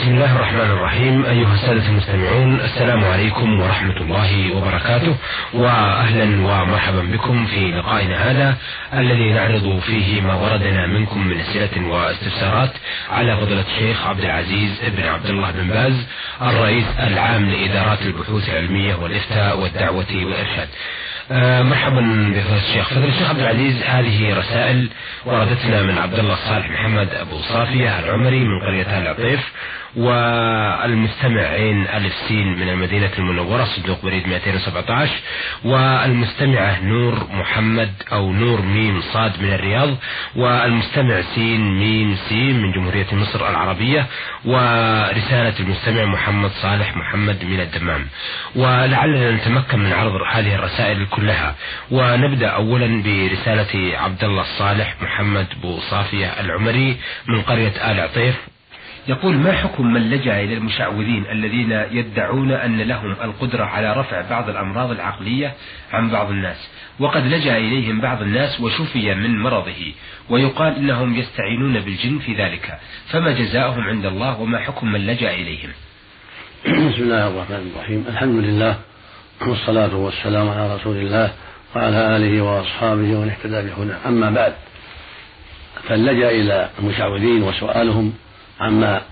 بسم الله الرحمن الرحيم. أيها السادة المستمعون السلام عليكم ورحمة الله وبركاته. وأهلا ومرحبا بكم في لقائنا هذا الذي نعرض فيه ما وردنا منكم من أسئلة واستفسارات على فضيلة الشيخ عبد العزيز بن عبد الله بن باز الرئيس العام لإدارات البحوث العلمية والإفتاء والدعوة والإرشاد. آه، مرحبا بفضيلة الشيخ. فضيلة الشيخ عبد العزيز هذه رسائل وردتنا من عبد الله الصالح محمد أبو صافية العمري من قرية العطيف. والمستمع عين ألف سين من المدينة المنورة صندوق بريد 217 والمستمعة نور محمد أو نور ميم صاد من الرياض والمستمع سين ميم سين من جمهورية مصر العربية ورسالة المستمع محمد صالح محمد من الدمام. ولعلنا نتمكن من عرض هذه الرسائل كلها. ونبدأ أولا برسالة عبد الله الصالح محمد بو صافية العمري من قرية آل عطيف. يقول ما حكم من لجأ إلى المشعوذين الذين يدعون أن لهم القدرة على رفع بعض الأمراض العقلية عن بعض الناس؟ وقد لجأ إليهم بعض الناس وشفي من مرضه ويقال إنهم يستعينون بالجن في ذلك. فما جزاؤهم عند الله وما حكم من لجأ إليهم؟ بسم الله الرحمن الرحيم. الحمد لله والصلاة والسلام على رسول الله وعلى آله وأصحابه ومن اهتدى بهداه. أما بعد فاللجأ إلى المشعوذين وسؤالهم عما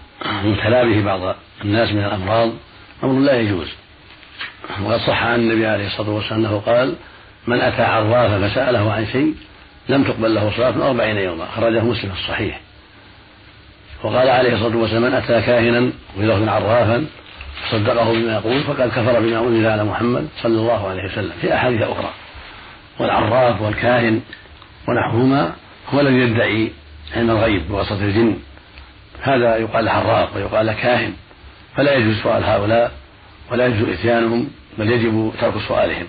يبتلى به بعض الناس من الأمراض أمر لا يجوز. وقد صح عن النبي عليه الصلاة والسلام أنه قال من أتى عرافا فسأله عن شيء لم تقبل له صلاة أربعين يوما. أخرجه مسلم في الصحيح. وقال عليه الصلاة والسلام من أتى كاهنا ولفظ عرافا صدقه بما يقول فقد كفر بما أنزل على محمد صلى الله عليه وسلم. في أحاديث أخرى والعراف والكاهن ونحوهما هو الذي يدعي علم الغيب بواسطة الجن. هذا يقال عراف ويقال كاهن فلا يجوز سؤال هؤلاء ولا يجوز إتيانهم بل يجب ترك سؤالهم.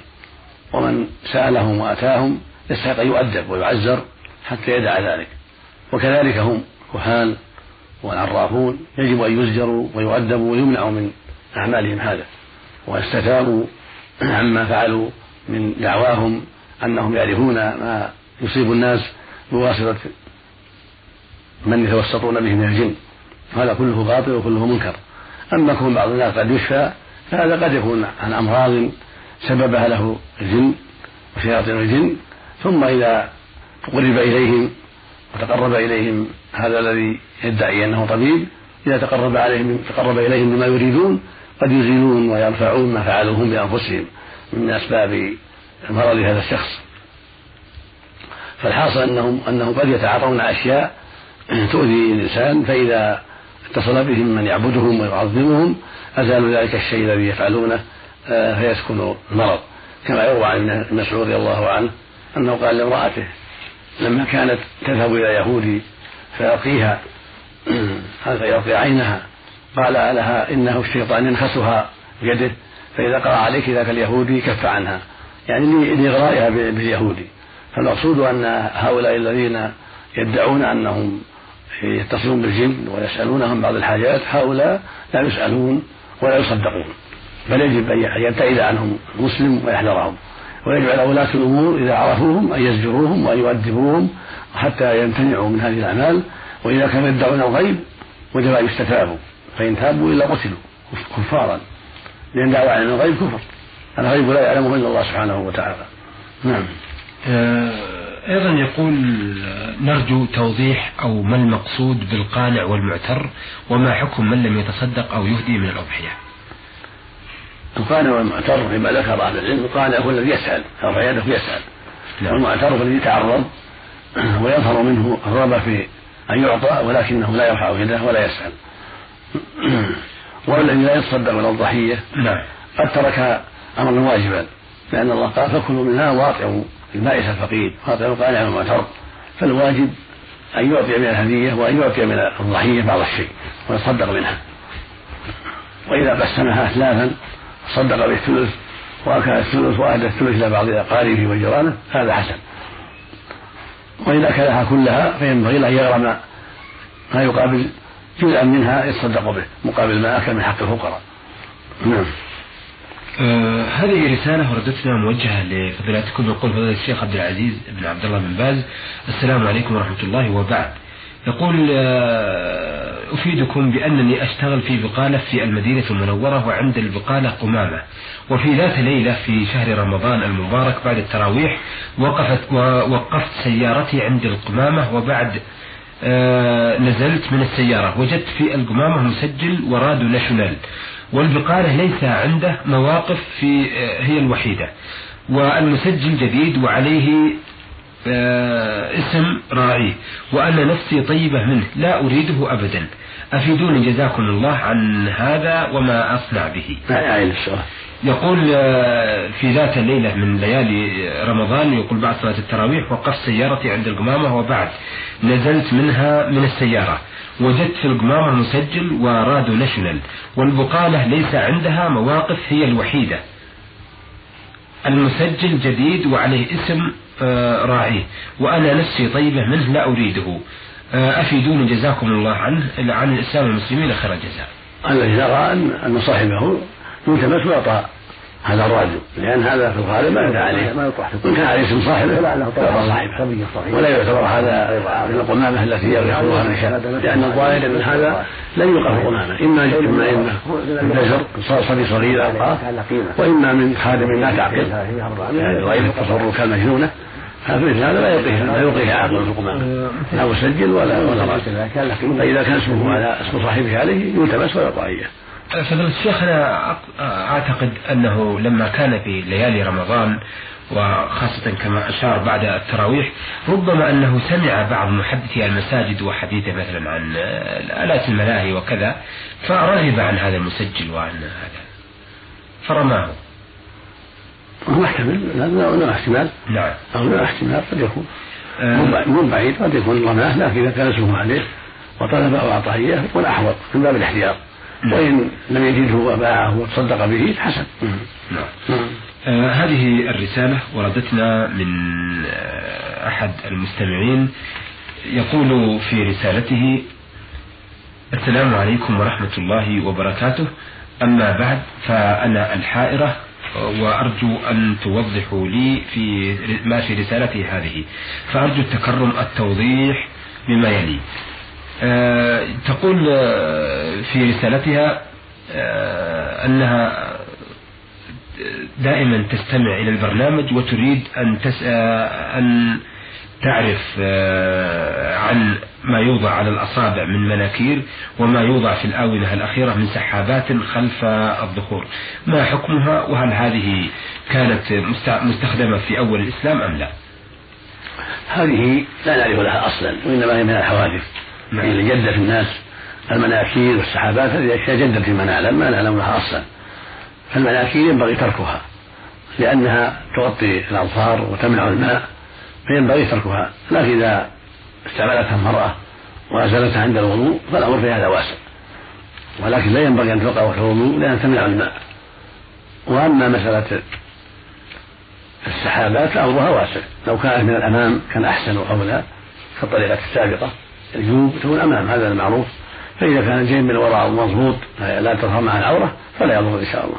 ومن سألهم وأتاهم يستحق أن يؤدب ويعزر حتى يدع ذلك. وكذلك هم كهان والعرافون يجب أن يزجروا ويؤدبوا ويمنعوا من أعمالهم هذا. ويستتابوا عما فعلوا من دعواهم أنهم يعرفون ما يصيب الناس بواسطة من يتوسطون به من الجن. هذا كله باطل وكله منكر. أما كون بعض الناس قد يشفى فهذا قد يكون عن أمراض سببها له الجن وشياطين الجن. ثم إذا قرب إليهم وتقرب إليهم هذا الذي يدعي أنه طبيب إذا تقرب عليهم تقرب إليهم بما يريدون قد يزيلون ويرفعون ما فعلوه هم بأنفسهم من أسباب مرض هذا الشخص. فالحاصل أنهم أنهم قد يتعاطون أشياء تؤذي الإنسان فإذا اتصل بهم من يعبدهم ويعظمهم أزالوا ذلك الشيء الذي يفعلونه آه، فيسكن المرض كما يروى عن ابن مسعود رضي الله عنه أنه قال لامرأته لما كانت تذهب إلى يهودي فيرقيها فيرقي عينها؟ قال لها إنه الشيطان ينخسها بيده فإذا قرأ عليك ذاك اليهودي كف عنها. يعني لإغرائها باليهودي. فالمقصود أن هؤلاء الذين يدعون أنهم يتصلون بالجن ويسألونهم بعض الحاجات هؤلاء لا يسألون ولا يصدقون. بل يجب أن يبتعد عنهم المسلم ويحذرهم. ويجب على ولاة الأمور إذا عرفوهم أن يزجروهم وأن يؤدبوهم حتى يمتنعوا من هذه الأعمال. وإذا كانوا يدعون الغيب وجب أن يستتابوا فإن تابوا إلا قتلوا كفارا. لأن دعوى عن الغيب كفر. الغيب لا يعلمه إلا الله سبحانه وتعالى. نعم. آه، أيضا يقول نرجو توضيح أو ما المقصود بالقانع والمعتر وما حكم من لم يتصدق أو يهدي من الأضحية. القانع والمعتر فيما ذكر أهل العلم القانع هو الذي يسأل يرفع يده يسأل. نعم. والمعتر هو الذي يتعرض ويظهر منه الرغبة في أن يعطى ولكنه لا يرفع يده ولا يسأل. والذي لا يتصدق من الضحية نعم. قد ترك أمرا واجبا لأن الله قال فكلوا منها واطعوا البائس الفقير واطعوا القانع والمعتر فالواجب أن يعطي من الهدية وأن يعطي من الضحية بعض الشيء ويتصدق منها. وإذا قسمها أثلاثا صدق بالثلث وأكل الثلث وأهدى الثلث إلى بعض أقاربه وجيرانه هذا حسن. وإذا أكلها كلها فينبغي له أن يغرم ما يقابل جزءا منها يتصدق به مقابل ما أكل من حق الفقراء. نعم. آه هذه رسالة وردتنا موجهة لفضيلتكم يقول فضيلة الشيخ عبد العزيز بن عبد الله بن باز. السلام عليكم ورحمة الله وبعد. يقول آه، أفيدكم بأنني أشتغل في بقالة في المدينة المنورة وعند البقالة قمامة. وفي ذات ليلة في شهر رمضان المبارك بعد التراويح وقفت ووقفت سيارتي عند القمامة وبعد آه، نزلت من السيارة. وجدت في القمامة مسجل وراديو ناشونال. والبقالة ليس عنده مواقف في آه، هي الوحيدة. والمسجل جديد وعليه آه، اسم راعيه وأن نفسي طيبة منه لا أريده أبدا. أفيدوني جزاكم الله عن هذا وما أصنع به. يقول آه، في ذات الليلة من ليالي رمضان يقول بعد صلاة التراويح وقفت سيارتي عند القمامة وبعد نزلت منها من السيارة. وجدت في القمامة مسجل ورادو ناشونال والبقالة ليس عندها مواقف هي الوحيدة. المسجل جديد وعليه اسم آه، راعيه وأنا نفسي طيبة منه لا أريده. آه، أفيدوني جزاكم الله عنه عن الإسلام والمسلمين خير الجزاء. الذي يرى أن صاحبه يلتمس ويعطى هذا الرجل لأن هذا في الغالب ما يدعى عليه ما يطرح وإن كان عليه اسم صاحبه يعطى صاحبه ولا يعتبر هذا من القمامة التي يأخذها من شاء لأن الظاهر أن هذا لن يوقف القمامة إما إما إما من بزر صبي صغير ألقاه وإما من خادم لا تعقل غير التصرف كالمجنونة فمثل هذا لا يلقيه لا يلقيه عاقل في القمامة لا مسجل ولا ولا راس فإذا كان اسمه على اسم صاحبه عليه يلتمس ويعطى إياه فضل الشيخ أنا أعتقد أنه لما كان في ليالي رمضان وخاصة كما أشار بعد التراويح ربما أنه سمع بعض محدثي المساجد وحديثه مثلا عن آلات الملاهي وكذا فرغب عن هذا المسجل وعن هذا. فرماه. هو محتمل هذا احتمال. نعم. أو احتمال قد يكون. آه. مو بعيد قد يكون رماه لكن إذا كان اسمه عليه وطلبه وأعطاه إياه يكون أحوط من باب الاحتياط. نعم. وإن لم يجده وباعه وتصدق به حسن نعم. نعم. آه هذه الرسالة وردتنا من آه أحد المستمعين يقول في رسالته السلام عليكم ورحمة الله وبركاته أما بعد فأنا الحائرة وأرجو أن توضحوا لي في ما في رسالتي هذه فأرجو التكرم التوضيح بما يلي آه، تقول آه، في رسالتها آه، أنها دائما تستمع إلى البرنامج وتريد أن أن تعرف عن ما يوضع على الأصابع من مناكير وما يوضع في الآونة الأخيرة من سحابات خلف الظهور ما حكمها؟ وهل هذه كانت مستخدمة في أول الإسلام أم لا؟ هذه لا نعرف لها أصلا وإنما هي من الحوادث. نعم. اللي جد في الناس المناكير والسحابات هذه أشياء جدت فيما نعلم ما نعلم لها أصلا. فالمناكير ينبغي تركها لأنها تغطي الأظفار وتمنع الماء فينبغي تركها. لكن إذا استعملتها المرأة وأزالتها عند الوضوء فالأمر في هذا واسع. ولكن لا ينبغي أن تلقى وقت الوضوء لأن تمنع الماء. وأما مسألة السحابات فأمرها واسع. لو كانت من الأمام كان أحسن وأولى كالطريقة السابقة. الجنوب تكون أمام هذا المعروف. فإذا كان الجيب من وراء مضبوط لا تظهر معه العورة فلا يضر إن شاء الله.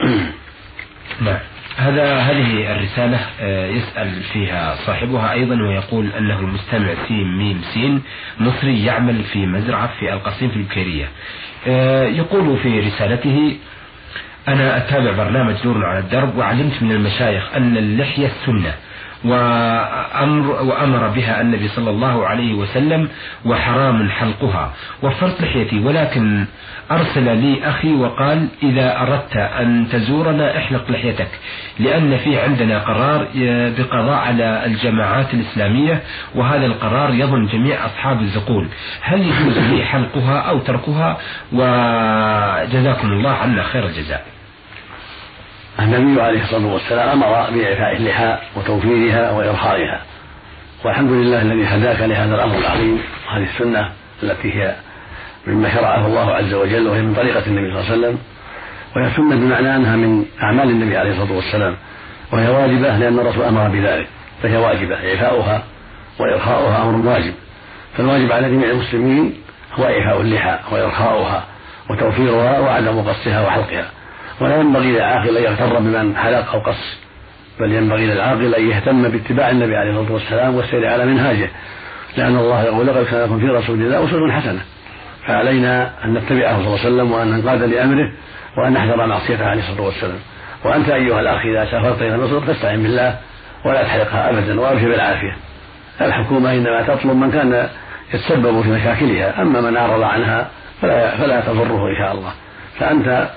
نعم. هذا هذه الرسالة آه، يسأل فيها صاحبها أيضا ويقول أنه المستمع سين ميم سين مصري يعمل في مزرعة في القصيم في البكيرية. آه، يقول في رسالته أنا أتابع برنامج نور على الدرب وعلمت من المشايخ أن اللحية سنة وأمر وأمر بها النبي صلى الله عليه وسلم وحرام حلقها. وفرت لحيتي ولكن أرسل لي أخي وقال إذا أردت أن تزورنا احلق لحيتك لأن في عندنا قرار بقضاء على الجماعات الإسلامية وهذا القرار يظن جميع أصحاب الزقول. هل يجوز لي حلقها أو تركها؟ وجزاكم الله عنا خير الجزاء. النبي عليه الصلاة والسلام أمر بإعفاء اللحى وتوفيرها وإرخائها. والحمد لله الذي هداك لهذا الأمر العظيم. وهذه السنة التي هي مما شرعه الله عز وجل وهي من طريقة النبي صلى الله عليه وسلم. وهي سنة بمعنى أنها من أعمال النبي عليه الصلاة والسلام. وهي واجبة لأن الرسول أمر بذلك. فهي واجبة. إعفاؤها وإرخاؤها أمر واجب. فالواجب على جميع المسلمين هو إعفاء اللحى وإرخاؤها وتوفيرها وعدم قصها وحلقها. ولا ينبغي للعاقل أن يغتر بمن حلق أو قص بل ينبغي للعاقل أن يهتم باتباع النبي عليه الصلاة والسلام والسير على منهاجه. لأن الله يقول لقد كان لكم في رسول الله أسوة حسنة. فعلينا أن نتبعه صلى الله عليه وسلم وأن ننقاد لأمره وأن نحذر معصيته عليه الصلاة والسلام. وأنت أيها الأخ إذا سافرت إلى مصر فاستعن بالله ولا تحرقها أبدا وأبشر بالعافية. الحكومة إنما تطلب من كان يتسبب في مشاكلها أما من أعرض عنها فلا, فلا تضره إن شاء الله. فأنت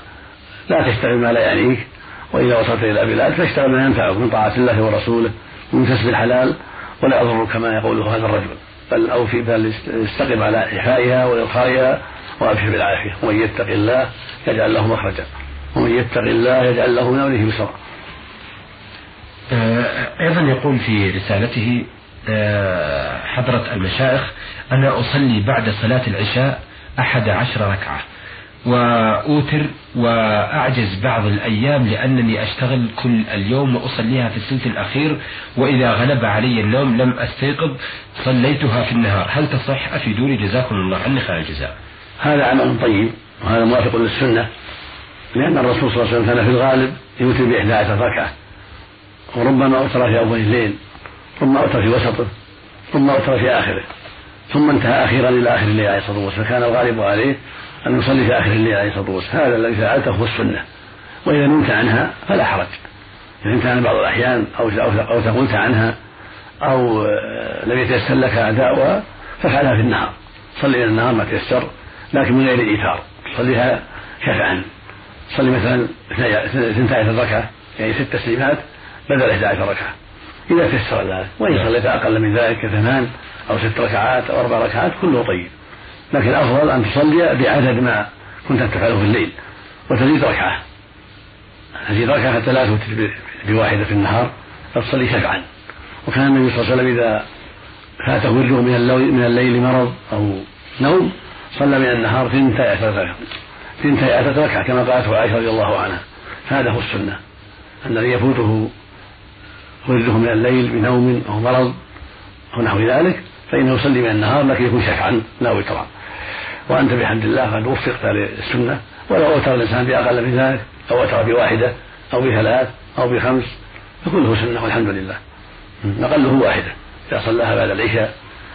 لا تشتغل ما لا يعنيك وإذا وصلت إلى بلاد فاشتغل ما ينفعك من طاعة الله ورسوله ومن كسب الحلال ولا يضرك كما يقوله هذا الرجل. بل أو في بل استقم على إحيائها وإرخائها وأبشر بالعافية. ومن يتق الله يجعل له مخرجا. ومن يتق الله يجعل له من أمره بسرعة أيضا يقول في رسالته آه، حضرة المشايخ أنا أصلي بعد صلاة العشاء أحد عشر ركعة. وأوتر وأعجز بعض الأيام لأنني أشتغل كل اليوم وأصليها في الثلث الأخير وإذا غلب علي النوم لم أستيقظ صليتها في النهار. هل تصح؟ أفيدوني جزاكم الله عني خير الجزاء. هذا عمل طيب وهذا موافق للسنة لأن الرسول صلى الله عليه وسلم كان في الغالب يوتر بإحدى عشر ركعة وربما أوتر في أول الليل ثم أوتر في وسطه ثم أوتر في آخره ثم انتهى أخيرا إلى آخر الليل عليه الصلاة والسلام. كان الغالب عليه أن يصلي في آخر الليل عليه الصلاة والسلام. هذا الذي فعلته هو السنة. وإذا نمت عنها فلا حرج. إذا نمت عنها بعض الأحيان أو أو تقلت عنها أو آه، لم يتيسر لك أداؤها فافعلها في النهار. صلي إلى النهار ما تيسر لكن من غير إيثار صليها شفعا. صلي مثلا اثنتا عشر ركعة يعني ست تسليمات بدل 11 ركعة. إذا تيسر ذلك وإن صليت أقل من ذلك كثمان أو ست ركعات أو أربع ركعات كله طيب. لكن الأفضل أن تصلي بعدد ما كنت تفعله في الليل وتزيد ركعة. تزيد ركعة حتى لا بواحدة في النهار فتصلي شفعا وكان النبي صلى الله عليه وسلم إذا فاته ورده من من الليل مرض أو نوم صلى من النهار ثنتي عشرة ثنتي عشرة ركعة كما قالته عائشة رضي الله عنها. هذا هو السنة. الذي يفوته ورده من الليل بنوم أو مرض أو نحو ذلك فإنه يصلي من النهار لكن يكون شفعا لا وترا. وأنت بحمد الله قد وفقت للسنة ولو أوتر الإنسان بأقل من ذلك أو أوتر بواحدة أو بثلاث أو بخمس فكله سنة والحمد لله. أقله واحدة. إذا صلاها بعد العشاء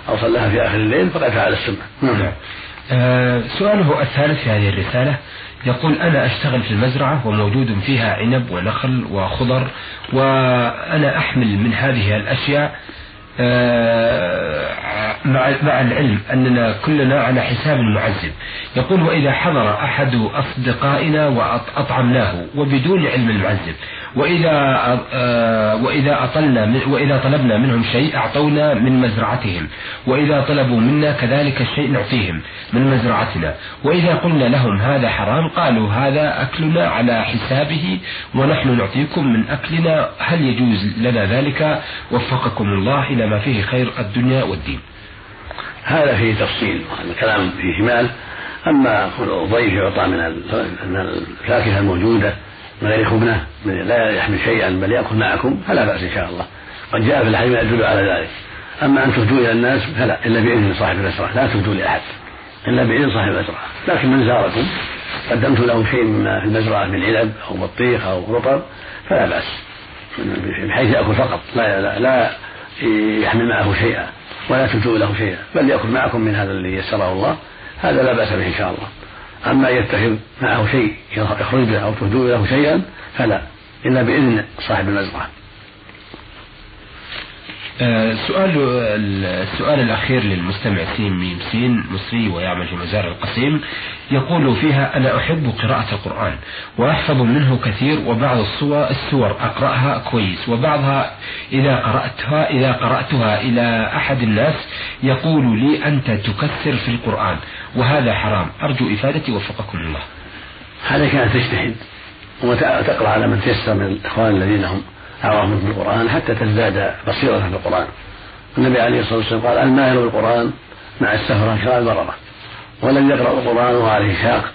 أو صلاها في آخر الليل فقد فعل السنة. نعم. آه سؤاله الثالث في هذه الرسالة يقول أنا أشتغل في المزرعة وموجود فيها عنب ونخل وخضر وأنا أحمل من هذه الأشياء آه، مع مع العلم أننا كلنا على حساب المعذب. يقول وإذا حضر أحد أصدقائنا وأطعمناه وبدون علم المعذب وإذا آه، وإذا أطلنا وإذا طلبنا منهم شيء أعطونا من مزرعتهم وإذا طلبوا منا كذلك الشيء نعطيهم من مزرعتنا. وإذا قلنا لهم هذا حرام قالوا هذا أكلنا على حسابه ونحن نعطيكم من أكلنا هل يجوز لنا ذلك؟ وفقكم الله إلى ما فيه خير الدنيا والدين. هذا فيه تفصيل الكلام فيه جمال. أما الضيف يعطى من الفاكهة الموجودة من غير خبنة لا يحمل شيئا بل يأكل معكم فلا بأس إن شاء الله. قد جاء في الحديث يدل على ذلك. أما أن تهدوا إلى الناس فلا إلا بإذن صاحب المزرعة لا تهدوا لأحد. إلا بإذن صاحب المزرعة لكن من زاركم قدمت له شيء مما في المزرعة من عنب أو بطيخ أو رطب فلا بأس. بحيث يأكل فقط لا, لا, لا يحمل معه شيئا ولا تبدوا له شيئا بل يأكل معكم من هذا الذي يسره الله هذا لا بأس به إن شاء الله. أما يتخذ معه شيء يخرج له أو تهدوا له شيئا فلا إلا بإذن صاحب المزرعة. سؤال السؤال الأخير للمستمع سين ميم سين مصري ويعمل في مزار القسيم يقول فيها أنا أحب قراءة القرآن وأحفظ منه كثير وبعض الصور السور أقرأها كويس وبعضها إذا قرأتها إذا قرأتها إلى أحد الناس يقول لي أنت تكثر في القرآن وهذا حرام. أرجو إفادتي وفقكم الله هذا كان تجتهد وتقرأ على من تيسر من الإخوان الذين هم أعرفهم في القرآن حتى تزداد بصيرة في القرآن. النبي عليه الصلاة والسلام قال الماهر بالقرآن مع السفرة كالبررة ولم يقرأ القرآن وعليه شاق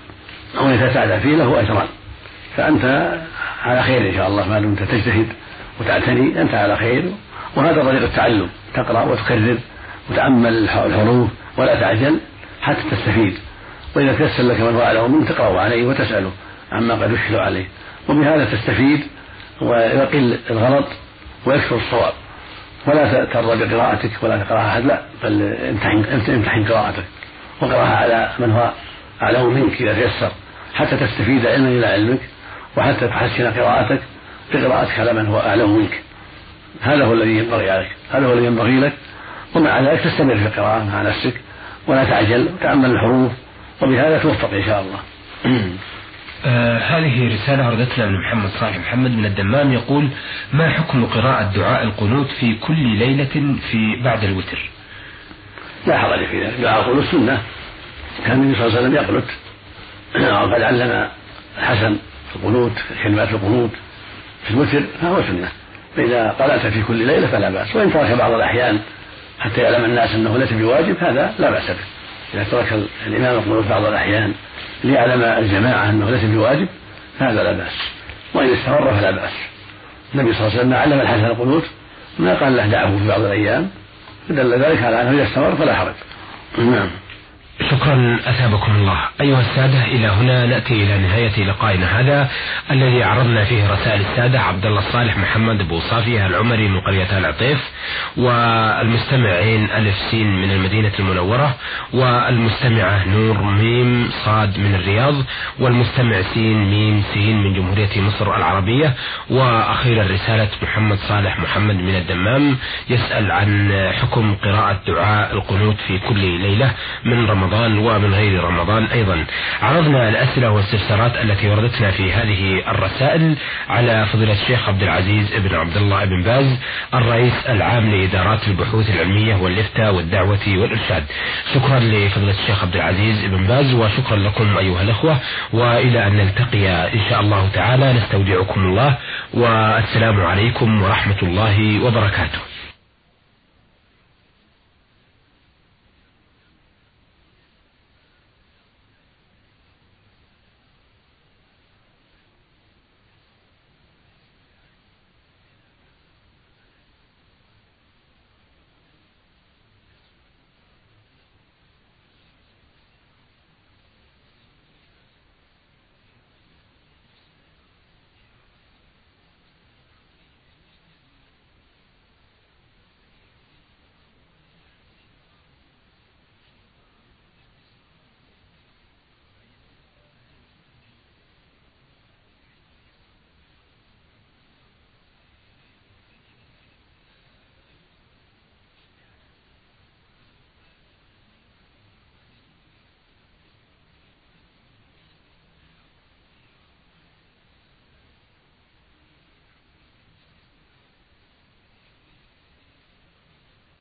أو يتساعد فيه له أجران. فأنت على خير إن شاء الله ما دمت تجتهد وتعتني أنت على خير وهذا طريق التعلم تقرأ وتكرر وتأمل الحروف ولا تعجل حتى تستفيد. وإذا تيسر لك من فعله منه تقرأ عليه وتسأله عما قد يشكل عليه. وبهذا تستفيد ويقل الغلط ويكثر الصواب. ولا ترضى بقراءتك ولا تقراها أحد لا بل امتحن امتحن قراءتك. وقرأها على من هو أعلم منك إذا تيسر حتى تستفيد علما إلى علمك وحتى تحسن قراءتك بقراءتك على من هو أعلم منك. هذا هو الذي ينبغي عليك هذا هو الذي ينبغي لك. ومع ذلك تستمر في القراءة مع نفسك ولا تعجل وتأمل الحروف وبهذا توفق إن شاء الله. آه هذه رسالة وردتنا من محمد صالح محمد من الدمام يقول ما حكم قراءة دعاء القنوت في كل ليلة في بعد الوتر؟ لا حرج في ذلك دعاء القنوت سنة. كان النبي صلى الله عليه وسلم يقنت. وقد علم الحسن القنوت كلمات القنوت. في الوتر فهو سنة. فإذا قرأت في كل ليلة فلا بأس. وإن ترك بعض الأحيان حتى يعلم الناس أنه ليس بواجب هذا لا بأس به. إذا ترك الإمام القنوت بعض الأحيان ليعلم الجماعة أنه ليس بواجب فهذا لا بأس. وإن استمر فلا بأس. النبي صلى الله عليه وسلم علم الحسن القنوت ما قال له دعه في بعض الأيام دل ذلك على أنه إذا استمر فلا حرج. نعم. شكرا أثابكم الله. أيها السادة إلى هنا نأتي إلى نهاية لقائنا هذا الذي عرضنا فيه رسائل السادة عبد الله الصالح محمد أبو صافية العمري من قرية العطيف والمستمعين ألف سين من المدينة المنورة والمستمعة نور ميم صاد من الرياض والمستمع سين ميم سين من جمهورية مصر العربية وأخيرا رسالة محمد صالح محمد من الدمام يسأل عن حكم قراءة دعاء القنوت في كل ليلة من رمضان. رمضان ومن غير رمضان أيضا. عرضنا الأسئلة والاستفسارات التي وردتنا في هذه الرسائل على فضيلة الشيخ عبد العزيز بن عبد الله بن باز الرئيس العام لإدارات البحوث العلمية والإفتاء والدعوة والإرشاد. شكرا لفضيلة الشيخ عبد العزيز بن باز وشكرا لكم أيها الأخوة وإلى أن نلتقي إن شاء الله تعالى. نستودعكم الله والسلام عليكم ورحمة الله وبركاته.